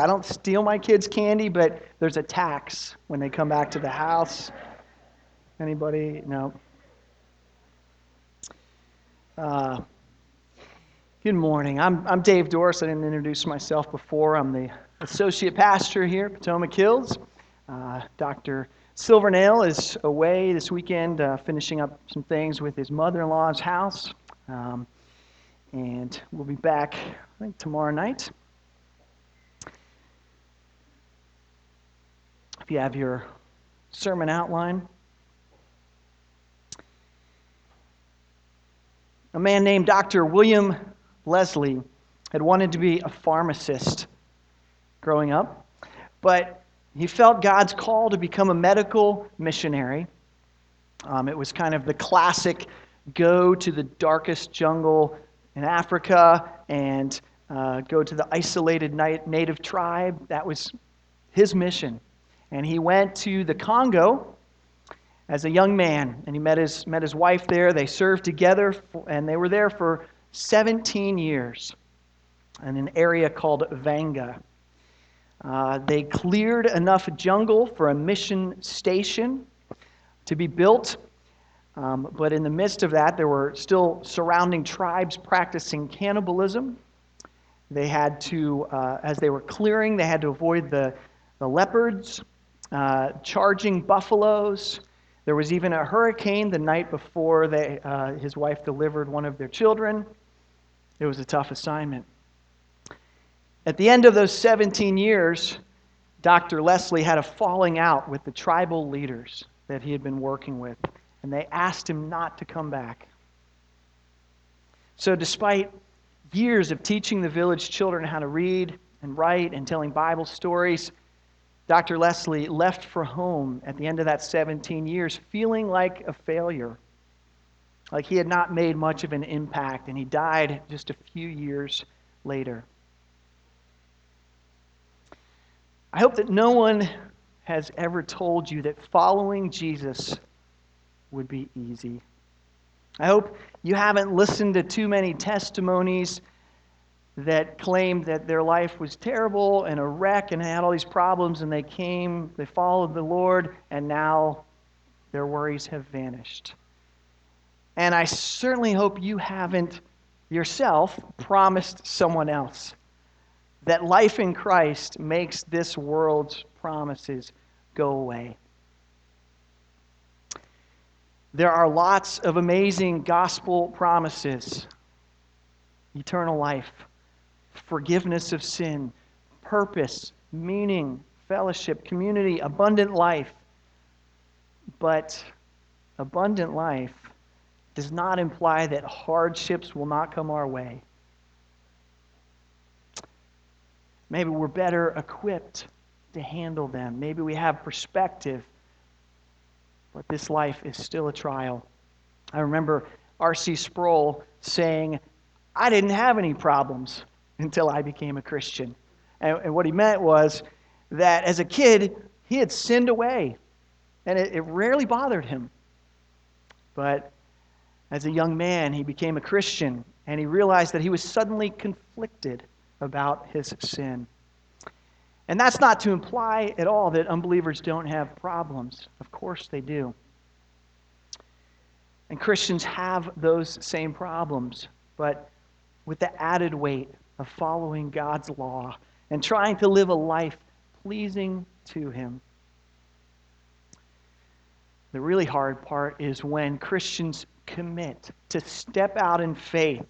I don't steal my kids' candy, but there's a tax when they come back to the house. Anybody? No. Uh, good morning. I'm, I'm Dave Doris. I didn't introduce myself before. I'm the associate pastor here at Potomac Hills. Uh, Dr. Silvernail is away this weekend, uh, finishing up some things with his mother in law's house. Um, and we'll be back, I think, tomorrow night. You have your sermon outline, a man named Dr. William Leslie had wanted to be a pharmacist growing up, but he felt God's call to become a medical missionary. Um, it was kind of the classic go to the darkest jungle in Africa and uh, go to the isolated native tribe. That was his mission. And he went to the Congo as a young man, and he met his, met his wife there. They served together, and they were there for 17 years in an area called Vanga. Uh, they cleared enough jungle for a mission station to be built, um, but in the midst of that, there were still surrounding tribes practicing cannibalism. They had to, uh, as they were clearing, they had to avoid the, the leopards, uh, charging buffaloes. There was even a hurricane the night before they, uh, his wife delivered one of their children. It was a tough assignment. At the end of those 17 years, Dr. Leslie had a falling out with the tribal leaders that he had been working with, and they asked him not to come back. So, despite years of teaching the village children how to read and write and telling Bible stories, Dr. Leslie left for home at the end of that 17 years feeling like a failure, like he had not made much of an impact, and he died just a few years later. I hope that no one has ever told you that following Jesus would be easy. I hope you haven't listened to too many testimonies that claimed that their life was terrible and a wreck and had all these problems, and they came, they followed the Lord, and now their worries have vanished. And I certainly hope you haven't yourself promised someone else that life in Christ makes this world's promises go away. There are lots of amazing gospel promises eternal life, forgiveness of sin, purpose, meaning, fellowship, community, abundant life. But abundant life does not imply that hardships will not come our way. Maybe we're better equipped to handle them. Maybe we have perspective. But this life is still a trial. I remember R.C. Sproul saying, I didn't have any problems until I became a Christian. And, and what he meant was that as a kid, he had sinned away, and it, it rarely bothered him. But as a young man, he became a Christian, and he realized that he was suddenly conflicted about his sin. And that's not to imply at all that unbelievers don't have problems. Of course they do. And Christians have those same problems, but with the added weight of following God's law and trying to live a life pleasing to Him. The really hard part is when Christians commit to step out in faith.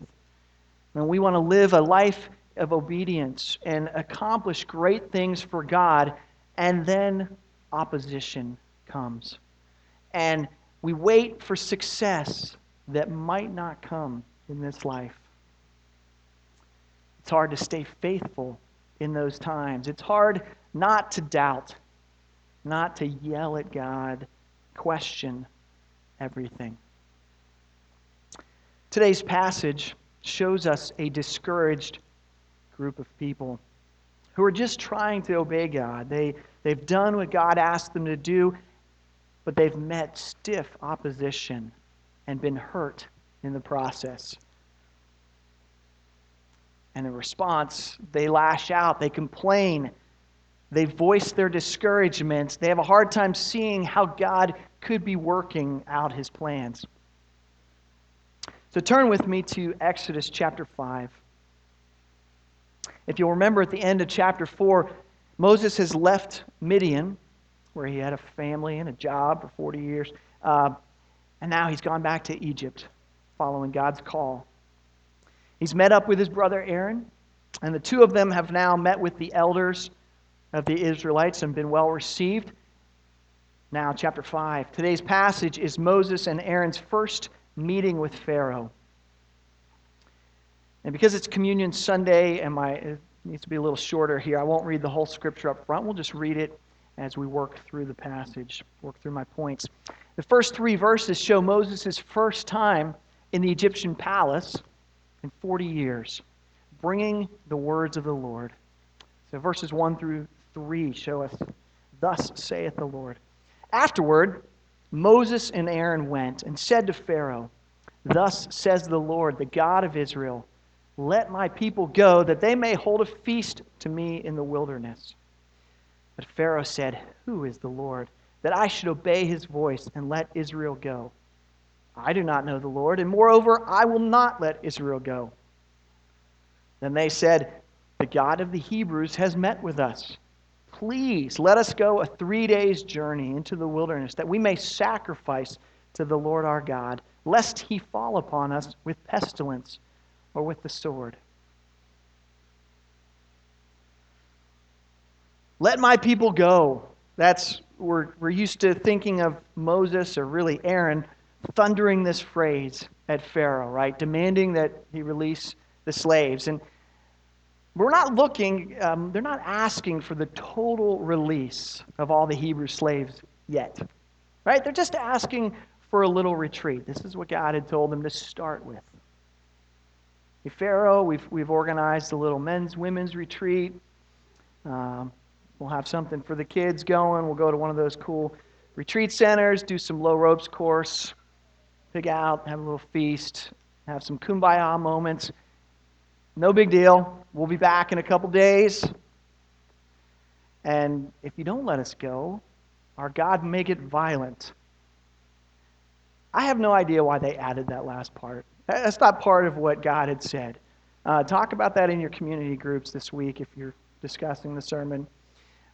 When we want to live a life of obedience and accomplish great things for God, and then opposition comes. And we wait for success that might not come in this life. It's hard to stay faithful in those times. It's hard not to doubt, not to yell at God, question everything. Today's passage shows us a discouraged group of people who are just trying to obey God. They, they've done what God asked them to do, but they've met stiff opposition and been hurt in the process. And in response, they lash out, they complain, They voice their discouragement. They have a hard time seeing how God could be working out his plans. So turn with me to Exodus chapter 5. If you'll remember at the end of chapter 4, Moses has left Midian, where he had a family and a job for 40 years, uh, and now he's gone back to Egypt following God's call. He's met up with his brother Aaron, and the two of them have now met with the elders of the Israelites and been well received. Now, chapter 5. Today's passage is Moses and Aaron's first meeting with Pharaoh. And because it's Communion Sunday and my it needs to be a little shorter here, I won't read the whole scripture up front. We'll just read it as we work through the passage, work through my points. The first three verses show Moses' first time in the Egyptian palace in 40 years, bringing the words of the Lord. So verses 1 through 3 show us, Thus saith the Lord. Afterward, Moses and Aaron went and said to Pharaoh, Thus says the Lord, the God of Israel, Let my people go, that they may hold a feast to me in the wilderness. But Pharaoh said, Who is the Lord, that I should obey his voice and let Israel go? I do not know the Lord, and moreover, I will not let Israel go. Then they said, The God of the Hebrews has met with us. Please let us go a three days' journey into the wilderness, that we may sacrifice to the Lord our God, lest he fall upon us with pestilence or with the sword. Let my people go. That's we're, we're used to thinking of Moses or really Aaron thundering this phrase at Pharaoh, right? Demanding that he release the slaves. And we're not looking, um, they're not asking for the total release of all the Hebrew slaves yet, right? They're just asking for a little retreat. This is what God had told them to start with. Hey, Pharaoh, we've, we've organized a little men's, women's retreat. Um, we'll have something for the kids going. We'll go to one of those cool retreat centers, do some low ropes course, pick out, have a little feast, have some kumbaya moments. No big deal. We'll be back in a couple days. And if you don't let us go, our God make it violent. I have no idea why they added that last part. That's not part of what God had said. Uh, talk about that in your community groups this week if you're discussing the sermon.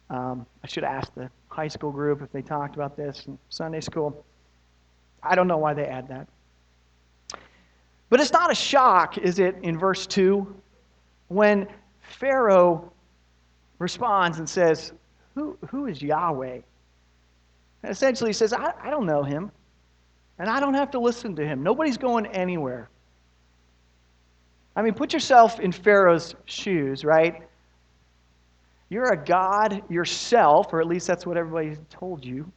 Um, I should ask the high school group if they talked about this in Sunday school. I don't know why they add that. But it's not a shock, is it, in verse 2, when Pharaoh responds and says, Who, who is Yahweh? And essentially, he says, I, I don't know him, and I don't have to listen to him. Nobody's going anywhere. I mean, put yourself in Pharaoh's shoes, right? You're a god yourself, or at least that's what everybody told you.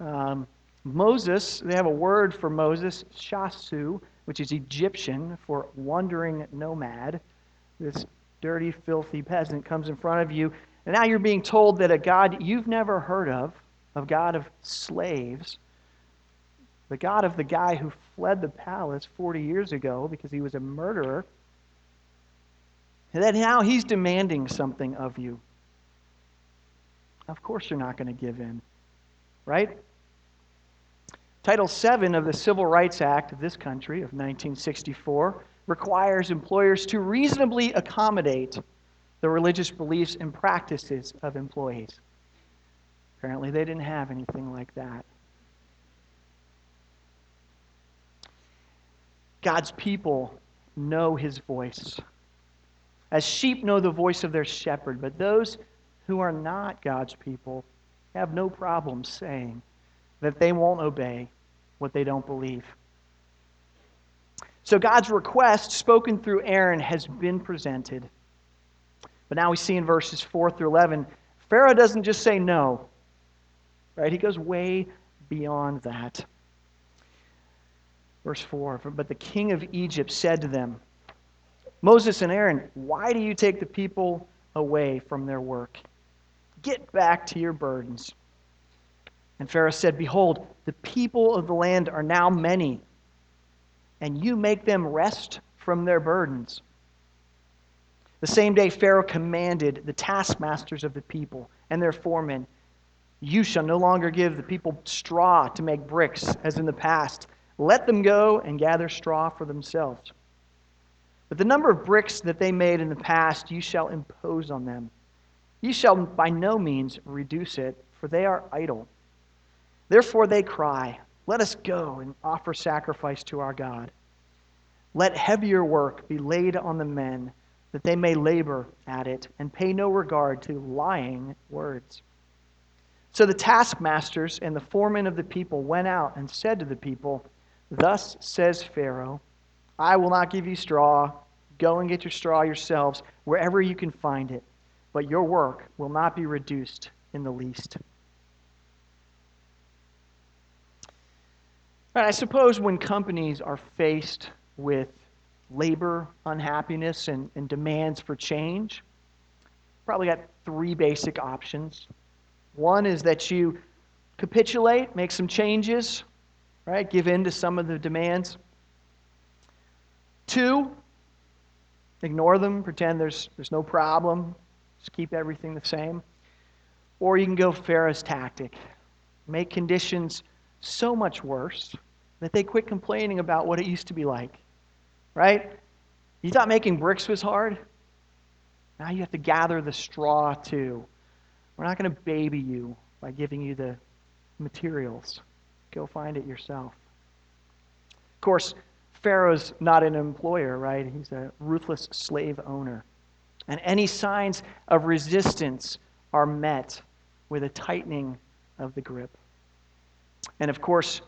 Um, Moses, they have a word for Moses, shasu, which is Egyptian for wandering nomad. This dirty, filthy peasant comes in front of you, and now you're being told that a God you've never heard of, a God of slaves, the God of the guy who fled the palace 40 years ago because he was a murderer, that now he's demanding something of you. Of course, you're not going to give in, right? Title VII of the Civil Rights Act of this country of 1964 requires employers to reasonably accommodate the religious beliefs and practices of employees. Apparently, they didn't have anything like that. God's people know his voice. As sheep know the voice of their shepherd, but those who are not God's people have no problem saying that they won't obey what they don't believe. So God's request, spoken through Aaron, has been presented. But now we see in verses 4 through 11, Pharaoh doesn't just say no, right? He goes way beyond that. Verse 4 But the king of Egypt said to them, Moses and Aaron, why do you take the people away from their work? Get back to your burdens. And Pharaoh said, Behold, the people of the land are now many, and you make them rest from their burdens. The same day Pharaoh commanded the taskmasters of the people and their foremen, You shall no longer give the people straw to make bricks, as in the past. Let them go and gather straw for themselves. But the number of bricks that they made in the past, you shall impose on them. You shall by no means reduce it, for they are idle. Therefore they cry, Let us go and offer sacrifice to our God. Let heavier work be laid on the men that they may labor at it and pay no regard to lying words. So the taskmasters and the foremen of the people went out and said to the people, Thus says Pharaoh, I will not give you straw. Go and get your straw yourselves wherever you can find it, but your work will not be reduced in the least. I suppose when companies are faced with labor unhappiness and, and demands for change, probably got three basic options. One is that you capitulate, make some changes, right? Give in to some of the demands. Two, ignore them, pretend there's, there's no problem, just keep everything the same. Or you can go Pharaoh's tactic make conditions so much worse that they quit complaining about what it used to be like right? You thought making bricks was hard? Now you have to gather the straw too. We're not going to baby you by giving you the materials. Go find it yourself. Of course, Pharaoh's not an employer, right? He's a ruthless slave owner. And any signs of resistance are met with a tightening of the grip. And of course,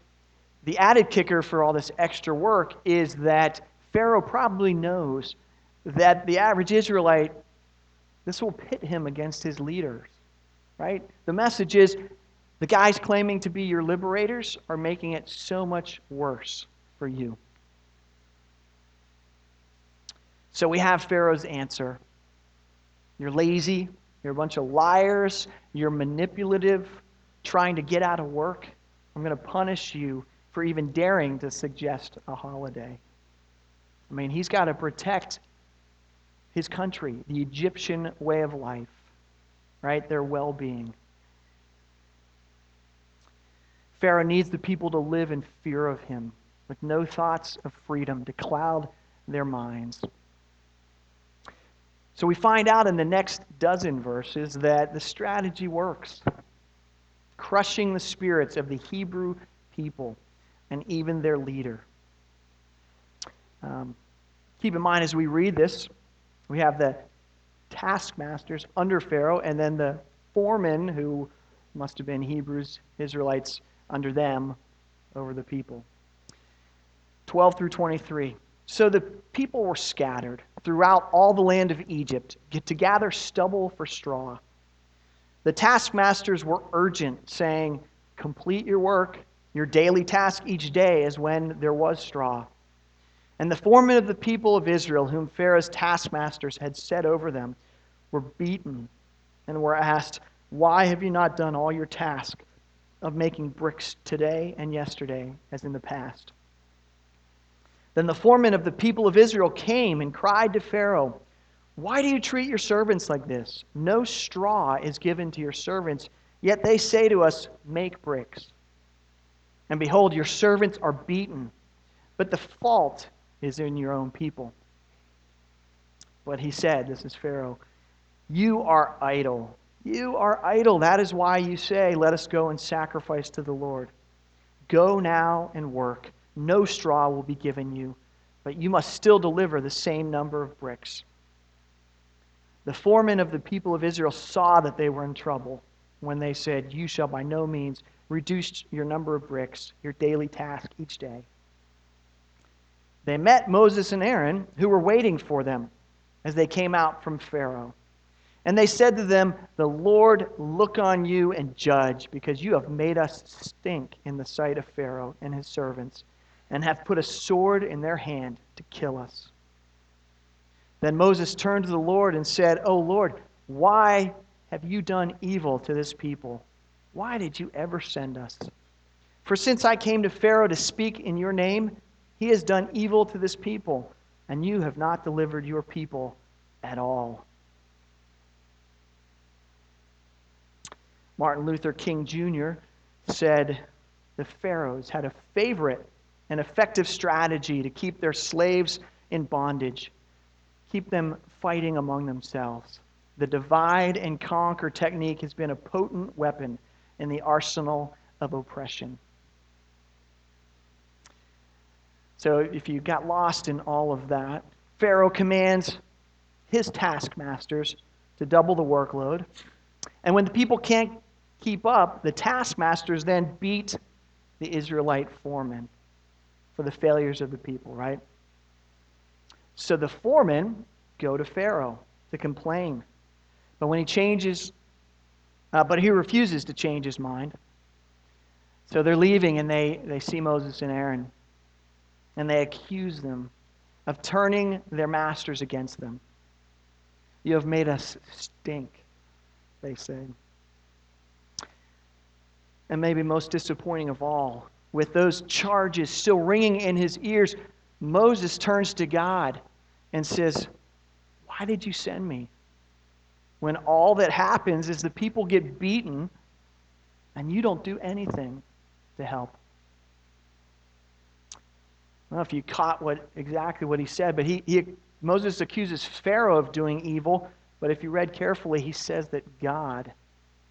the added kicker for all this extra work is that Pharaoh probably knows that the average Israelite, this will pit him against his leaders, right? The message is the guys claiming to be your liberators are making it so much worse for you. So we have Pharaoh's answer. You're lazy. You're a bunch of liars. You're manipulative, trying to get out of work. I'm going to punish you for even daring to suggest a holiday. I mean, he's got to protect his country, the Egyptian way of life, right? Their well being. Pharaoh needs the people to live in fear of him, with no thoughts of freedom to cloud their minds. So we find out in the next dozen verses that the strategy works, crushing the spirits of the Hebrew people and even their leader. Um, keep in mind as we read this, we have the taskmasters under Pharaoh, and then the foremen who must have been Hebrews, Israelites under them over the people. 12 through 23. So the people were scattered throughout all the land of Egypt to gather stubble for straw. The taskmasters were urgent, saying, Complete your work. Your daily task each day is when there was straw. And the foremen of the people of Israel, whom Pharaoh's taskmasters had set over them, were beaten and were asked, Why have you not done all your task of making bricks today and yesterday, as in the past? Then the foremen of the people of Israel came and cried to Pharaoh, Why do you treat your servants like this? No straw is given to your servants, yet they say to us, Make bricks. And behold, your servants are beaten. But the fault is in your own people. But he said, This is Pharaoh, you are idle. You are idle. That is why you say, Let us go and sacrifice to the Lord. Go now and work. No straw will be given you, but you must still deliver the same number of bricks. The foremen of the people of Israel saw that they were in trouble when they said, You shall by no means reduce your number of bricks, your daily task each day. They met Moses and Aaron, who were waiting for them as they came out from Pharaoh. And they said to them, The Lord look on you and judge, because you have made us stink in the sight of Pharaoh and his servants, and have put a sword in their hand to kill us. Then Moses turned to the Lord and said, O Lord, why have you done evil to this people? Why did you ever send us? For since I came to Pharaoh to speak in your name, he has done evil to this people, and you have not delivered your people at all. Martin Luther King Jr. said the Pharaohs had a favorite and effective strategy to keep their slaves in bondage, keep them fighting among themselves. The divide and conquer technique has been a potent weapon in the arsenal of oppression. So, if you got lost in all of that, Pharaoh commands his taskmasters to double the workload. And when the people can't keep up, the taskmasters then beat the Israelite foremen for the failures of the people, right? So the foremen go to Pharaoh to complain. But when he changes, uh, but he refuses to change his mind. So they're leaving and they, they see Moses and Aaron and they accuse them of turning their masters against them. You have made us stink, they said. And maybe most disappointing of all, with those charges still ringing in his ears, Moses turns to God and says, Why did you send me? When all that happens is the people get beaten and you don't do anything to help. I don't know if you caught what exactly what he said, but he, he Moses accuses Pharaoh of doing evil, but if you read carefully, he says that God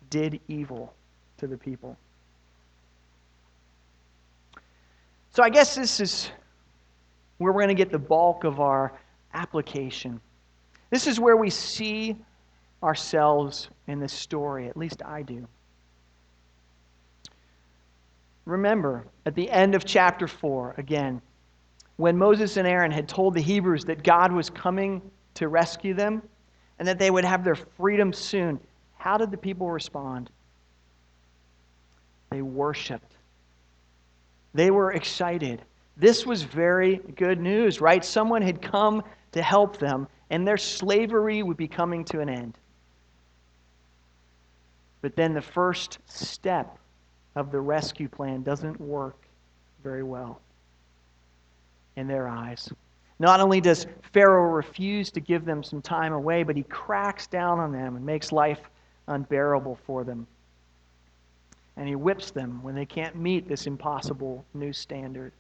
did evil to the people. So I guess this is where we're going to get the bulk of our application. This is where we see ourselves in this story. At least I do. Remember, at the end of chapter 4, again, when Moses and Aaron had told the Hebrews that God was coming to rescue them and that they would have their freedom soon, how did the people respond? They worshiped. They were excited. This was very good news, right? Someone had come to help them, and their slavery would be coming to an end. But then the first step of the rescue plan doesn't work very well in their eyes. Not only does Pharaoh refuse to give them some time away, but he cracks down on them and makes life unbearable for them. And he whips them when they can't meet this impossible new standard.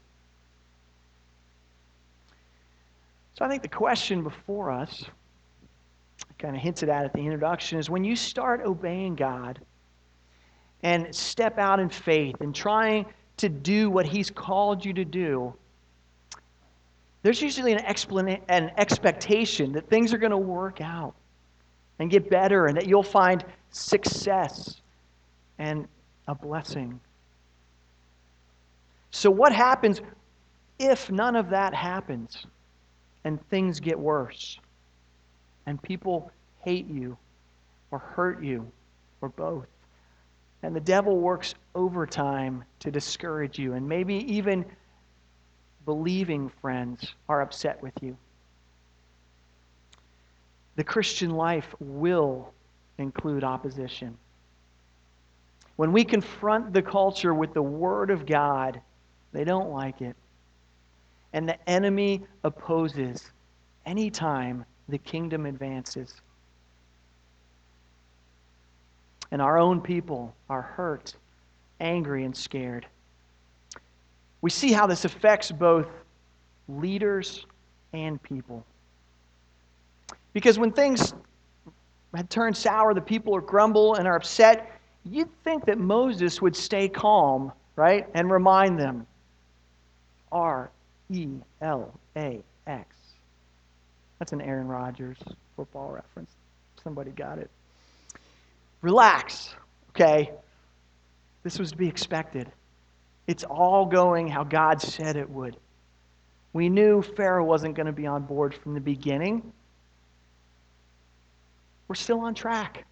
So I think the question before us kind of hinted at at the introduction is when you start obeying God and step out in faith and trying to do what He's called you to do, there's usually an, explana- an expectation that things are going to work out and get better and that you'll find success and a blessing. So, what happens if none of that happens and things get worse? And people hate you or hurt you or both. And the devil works overtime to discourage you, and maybe even believing friends are upset with you. The Christian life will include opposition. When we confront the culture with the Word of God, they don't like it. And the enemy opposes anytime the kingdom advances. And our own people are hurt, angry, and scared. We see how this affects both leaders and people. Because when things had turned sour, the people are grumble and are upset, you'd think that Moses would stay calm, right? And remind them R E L A X. That's an Aaron Rodgers football reference. Somebody got it. Relax, okay? This was to be expected. It's all going how God said it would. We knew Pharaoh wasn't going to be on board from the beginning. We're still on track.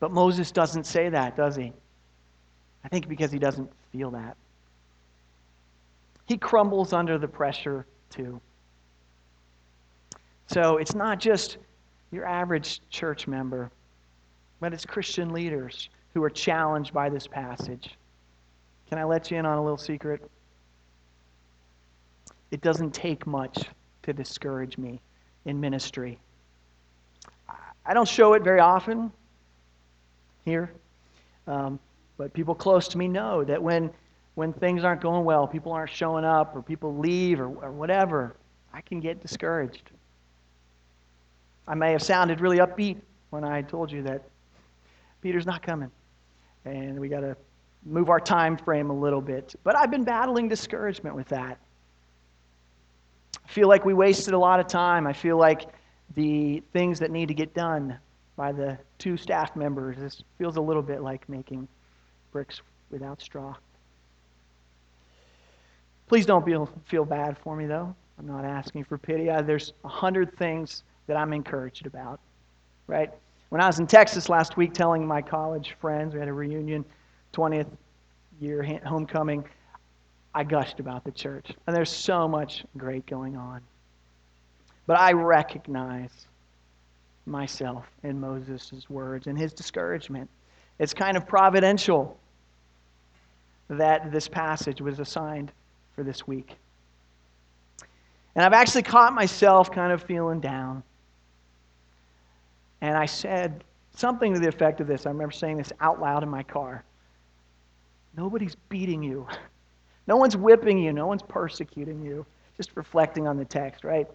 But Moses doesn't say that, does he? I think because he doesn't feel that. He crumbles under the pressure, too. So it's not just your average church member, but it's Christian leaders who are challenged by this passage. Can I let you in on a little secret? It doesn't take much to discourage me in ministry I don't show it very often here, um, but people close to me know that when, when things aren't going well, people aren't showing up, or people leave, or, or whatever, I can get discouraged. I may have sounded really upbeat when I told you that Peter's not coming, and we got to move our time frame a little bit. But I've been battling discouragement with that. I feel like we wasted a lot of time. I feel like the things that need to get done by the two staff members, this feels a little bit like making bricks without straw. Please don't feel, feel bad for me, though. I'm not asking for pity. I, there's a hundred things that I'm encouraged about, right? When I was in Texas last week telling my college friends, we had a reunion, 20th year homecoming, I gushed about the church. And there's so much great going on. But I recognize myself in Moses' words and his discouragement. It's kind of providential that this passage was assigned for this week. And I've actually caught myself kind of feeling down. And I said something to the effect of this. I remember saying this out loud in my car. Nobody's beating you. No one's whipping you. No one's persecuting you. Just reflecting on the text, right?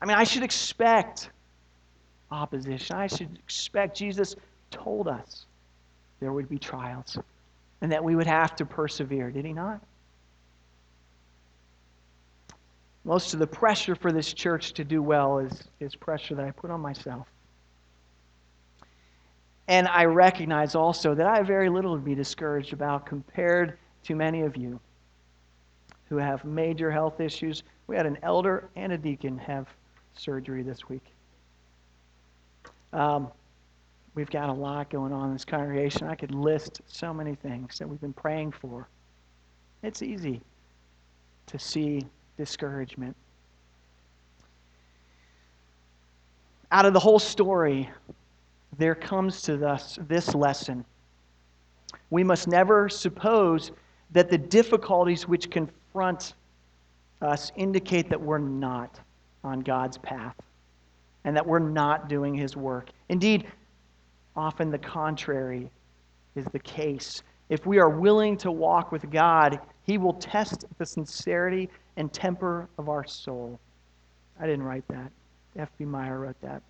I mean, I should expect opposition. I should expect Jesus told us there would be trials and that we would have to persevere. Did he not? Most of the pressure for this church to do well is, is pressure that I put on myself. And I recognize also that I have very little to be discouraged about compared to many of you who have major health issues. We had an elder and a deacon have surgery this week. Um, we've got a lot going on in this congregation. I could list so many things that we've been praying for. It's easy to see discouragement. Out of the whole story, there comes to us this lesson. We must never suppose that the difficulties which confront us indicate that we're not on God's path and that we're not doing His work. Indeed, often the contrary is the case. If we are willing to walk with God, He will test the sincerity and temper of our soul. I didn't write that. F.B. Meyer wrote that.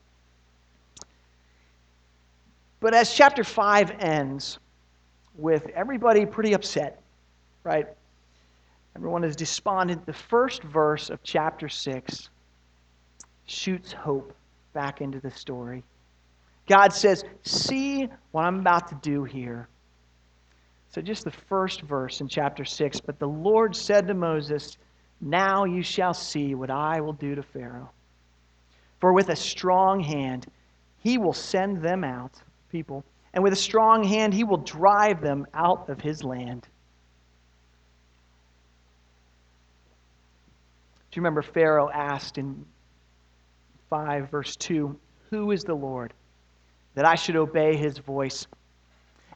But as chapter 5 ends with everybody pretty upset, right? Everyone is despondent. The first verse of chapter 6 shoots hope back into the story. God says, See what I'm about to do here. So, just the first verse in chapter 6 But the Lord said to Moses, Now you shall see what I will do to Pharaoh. For with a strong hand he will send them out people, and with a strong hand he will drive them out of his land. Do you remember Pharaoh asked in 5, verse 2, Who is the Lord? That I should obey his voice.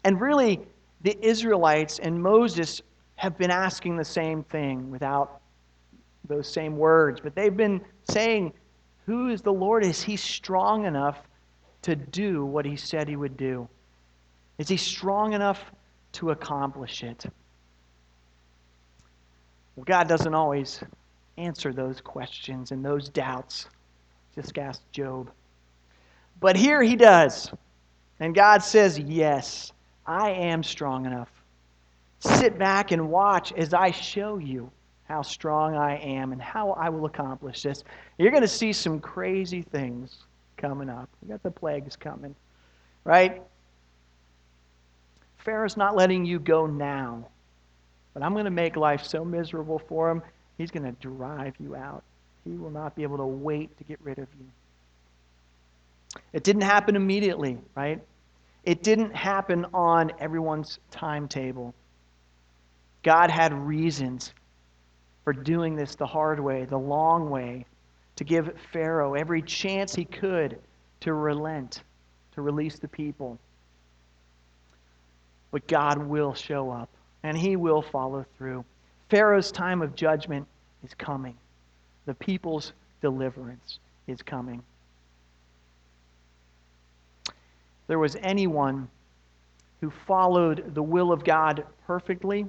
And really, the Israelites and Moses have been asking the same thing without those same words, but they've been saying, Who is the Lord? Is he strong enough to do what he said he would do? Is he strong enough to accomplish it? Well, God doesn't always answer those questions and those doubts. Just ask Job. But here he does. And God says, Yes, I am strong enough. Sit back and watch as I show you how strong I am and how I will accomplish this. You're going to see some crazy things coming up. We got the plagues coming, right? Pharaoh's not letting you go now, but I'm going to make life so miserable for him, he's going to drive you out. He will not be able to wait to get rid of you. It didn't happen immediately, right? It didn't happen on everyone's timetable. God had reasons for doing this the hard way, the long way, to give Pharaoh every chance he could to relent, to release the people. But God will show up, and he will follow through. Pharaoh's time of judgment is coming, the people's deliverance is coming. There was anyone who followed the will of God perfectly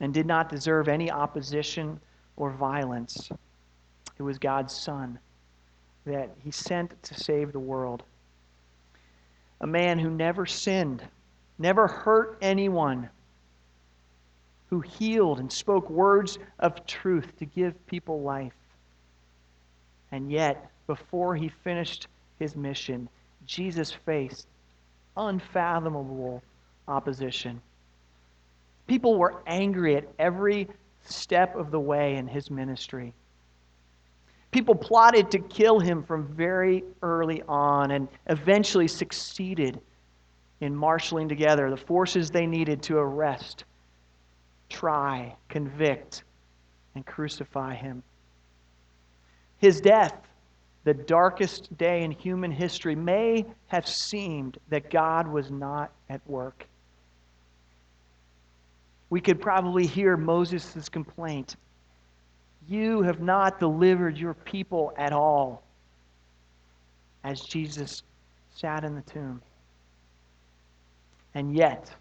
and did not deserve any opposition or violence, it was God's Son that He sent to save the world. A man who never sinned, never hurt anyone, who healed and spoke words of truth to give people life. And yet, before he finished his mission, Jesus faced unfathomable opposition. People were angry at every step of the way in his ministry. People plotted to kill him from very early on and eventually succeeded in marshaling together the forces they needed to arrest, try, convict, and crucify him. His death, the darkest day in human history, may have seemed that God was not at work. We could probably hear Moses' complaint You have not delivered your people at all, as Jesus sat in the tomb. And yet,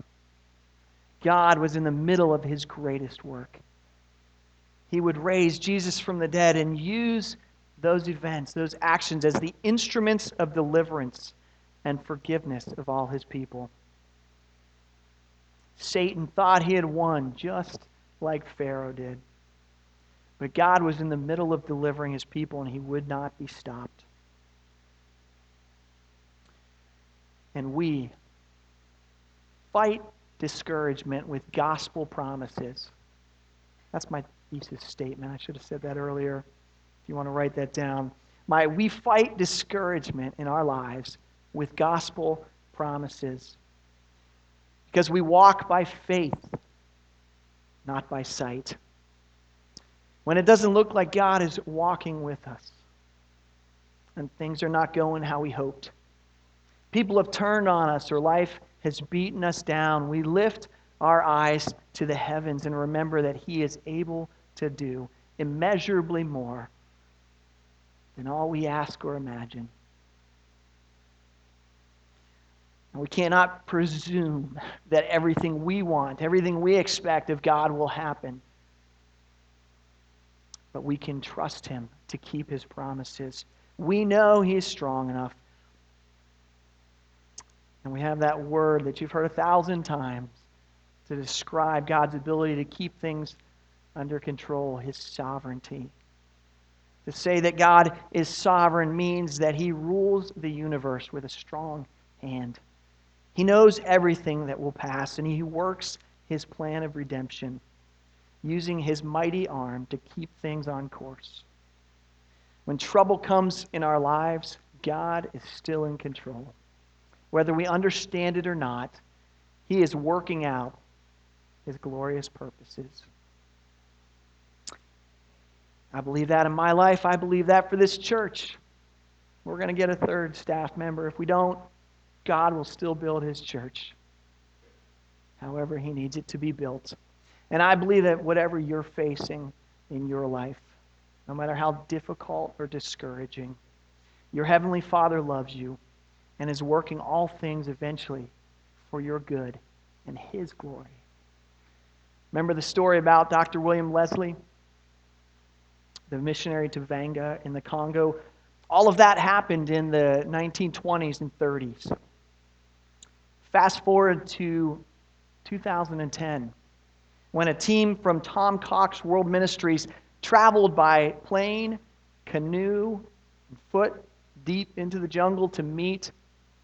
God was in the middle of his greatest work. He would raise Jesus from the dead and use those events, those actions, as the instruments of deliverance and forgiveness of all his people. Satan thought he had won, just like Pharaoh did. But God was in the middle of delivering his people, and he would not be stopped. And we fight discouragement with gospel promises. That's my thesis statement. I should have said that earlier you want to write that down. My, we fight discouragement in our lives with gospel promises because we walk by faith, not by sight. When it doesn't look like God is walking with us and things are not going how we hoped, people have turned on us or life has beaten us down, we lift our eyes to the heavens and remember that He is able to do immeasurably more than all we ask or imagine. And we cannot presume that everything we want, everything we expect of God will happen. But we can trust Him to keep His promises. We know He is strong enough. And we have that word that you've heard a thousand times to describe God's ability to keep things under control, His sovereignty. To say that God is sovereign means that He rules the universe with a strong hand. He knows everything that will pass, and He works His plan of redemption using His mighty arm to keep things on course. When trouble comes in our lives, God is still in control. Whether we understand it or not, He is working out His glorious purposes. I believe that in my life. I believe that for this church. We're going to get a third staff member. If we don't, God will still build his church however he needs it to be built. And I believe that whatever you're facing in your life, no matter how difficult or discouraging, your Heavenly Father loves you and is working all things eventually for your good and his glory. Remember the story about Dr. William Leslie? The missionary to Vanga in the Congo. All of that happened in the 1920s and 30s. Fast forward to 2010, when a team from Tom Cox World Ministries traveled by plane, canoe, and foot deep into the jungle to meet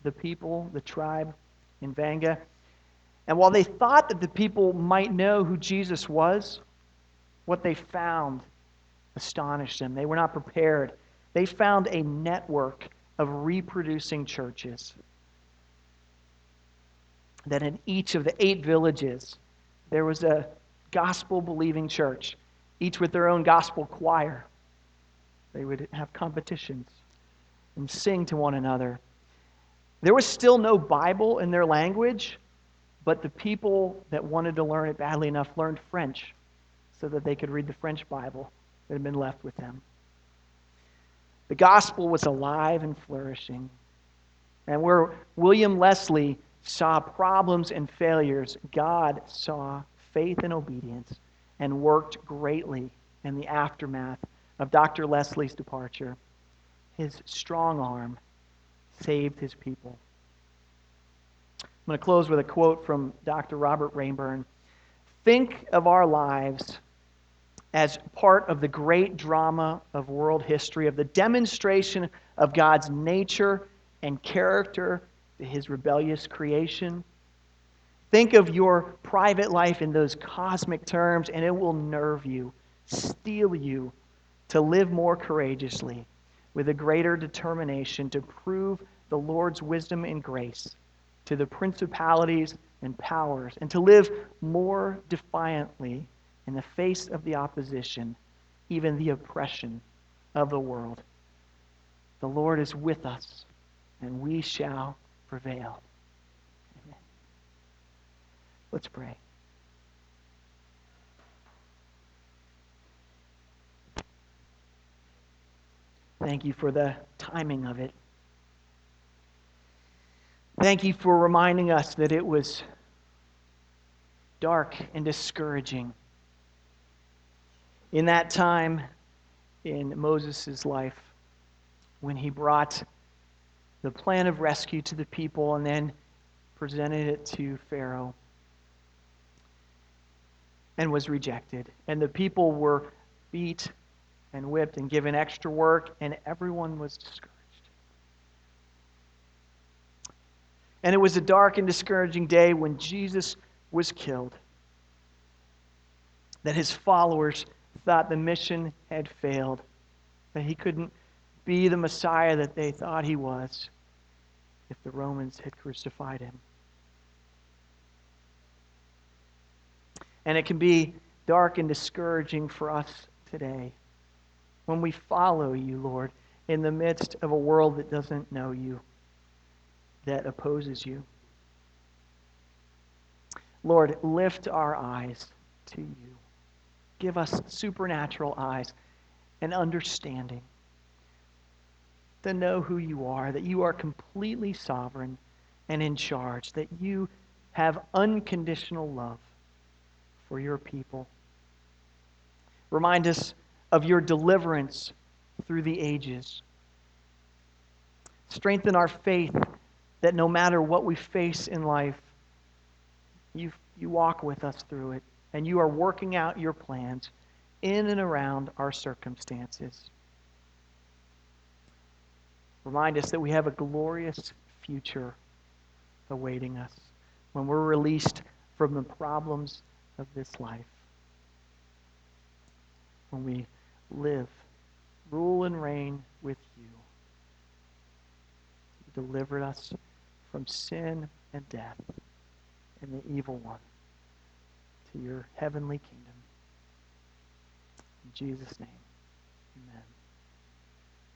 the people, the tribe in Vanga. And while they thought that the people might know who Jesus was, what they found astonished them. They were not prepared. They found a network of reproducing churches. That in each of the eight villages, there was a gospel believing church, each with their own gospel choir. They would have competitions and sing to one another. There was still no Bible in their language, but the people that wanted to learn it badly enough learned French so that they could read the French Bible that had been left with them. The gospel was alive and flourishing. And where William Leslie saw problems and failures, God saw faith and obedience and worked greatly in the aftermath of Dr. Leslie's departure. His strong arm saved his people. I'm going to close with a quote from Dr. Robert Rayburn. Think of our lives as part of the great drama of world history, of the demonstration of God's nature and character to his rebellious creation. Think of your private life in those cosmic terms, and it will nerve you, steel you to live more courageously with a greater determination to prove the Lord's wisdom and grace to the principalities and powers, and to live more defiantly in the face of the opposition, even the oppression of the world. The Lord is with us, and we shall prevail. Amen. Let's pray. Thank you for the timing of it. Thank you for reminding us that it was dark and discouraging. In that time in Moses' life, when he brought the plan of rescue to the people and then presented it to Pharaoh and was rejected. And the people were beat and whipped and given extra work, and everyone was discouraged. And it was a dark and discouraging day when Jesus was killed. That his followers thought the mission had failed, that he couldn't be the Messiah that they thought he was if the Romans had crucified him. And it can be dark and discouraging for us today when we follow you, Lord, in the midst of a world that doesn't know you that opposes you. Lord, lift our eyes to you. Give us supernatural eyes and understanding to know who you are, that you are completely sovereign and in charge, that you have unconditional love for your people. Remind us of your deliverance through the ages. Strengthen our faith that no matter what we face in life, you, you walk with us through it, and you are working out your plans in and around our circumstances. Remind us that we have a glorious future awaiting us when we're released from the problems of this life. When we live, rule, and reign with you. You delivered us from sin and death and the evil one to your heavenly kingdom. In Jesus' name, amen.